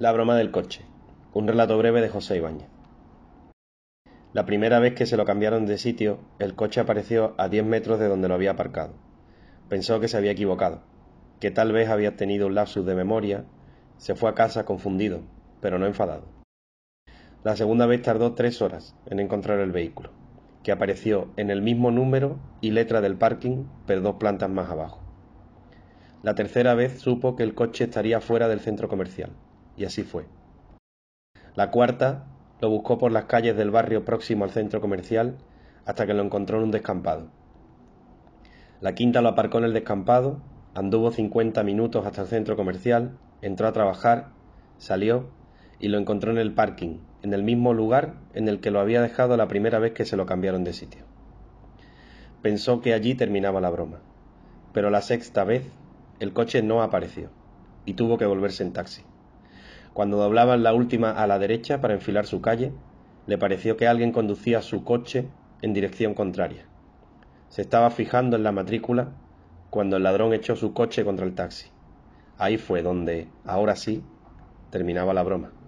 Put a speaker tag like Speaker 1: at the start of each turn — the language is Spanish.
Speaker 1: La broma del coche. Un relato breve de José Ibáñez. La primera vez que se lo cambiaron de sitio, el coche apareció a 10 metros de donde lo había aparcado. Pensó que se había equivocado, que tal vez había tenido un lapsus de memoria, se fue a casa confundido, pero no enfadado. La segunda vez tardó tres horas en encontrar el vehículo, que apareció en el mismo número y letra del parking, pero dos plantas más abajo. La tercera vez supo que el coche estaría fuera del centro comercial, y así fue. La cuarta lo buscó por las calles del barrio próximo al centro comercial hasta que lo encontró en un descampado. La quinta lo aparcó en el descampado, anduvo 50 minutos hasta el centro comercial, entró a trabajar, salió y lo encontró en el parking, en el mismo lugar en el que lo había dejado la primera vez que se lo cambiaron de sitio. Pensó que allí terminaba la broma, pero la sexta vez el coche no apareció y tuvo que volverse en taxi. Cuando doblaban la última a la derecha para enfilar su calle, le pareció que alguien conducía su coche en dirección contraria. Se estaba fijando en la matrícula cuando el ladrón echó su coche contra el taxi. Ahí fue donde, ahora sí, terminaba la broma.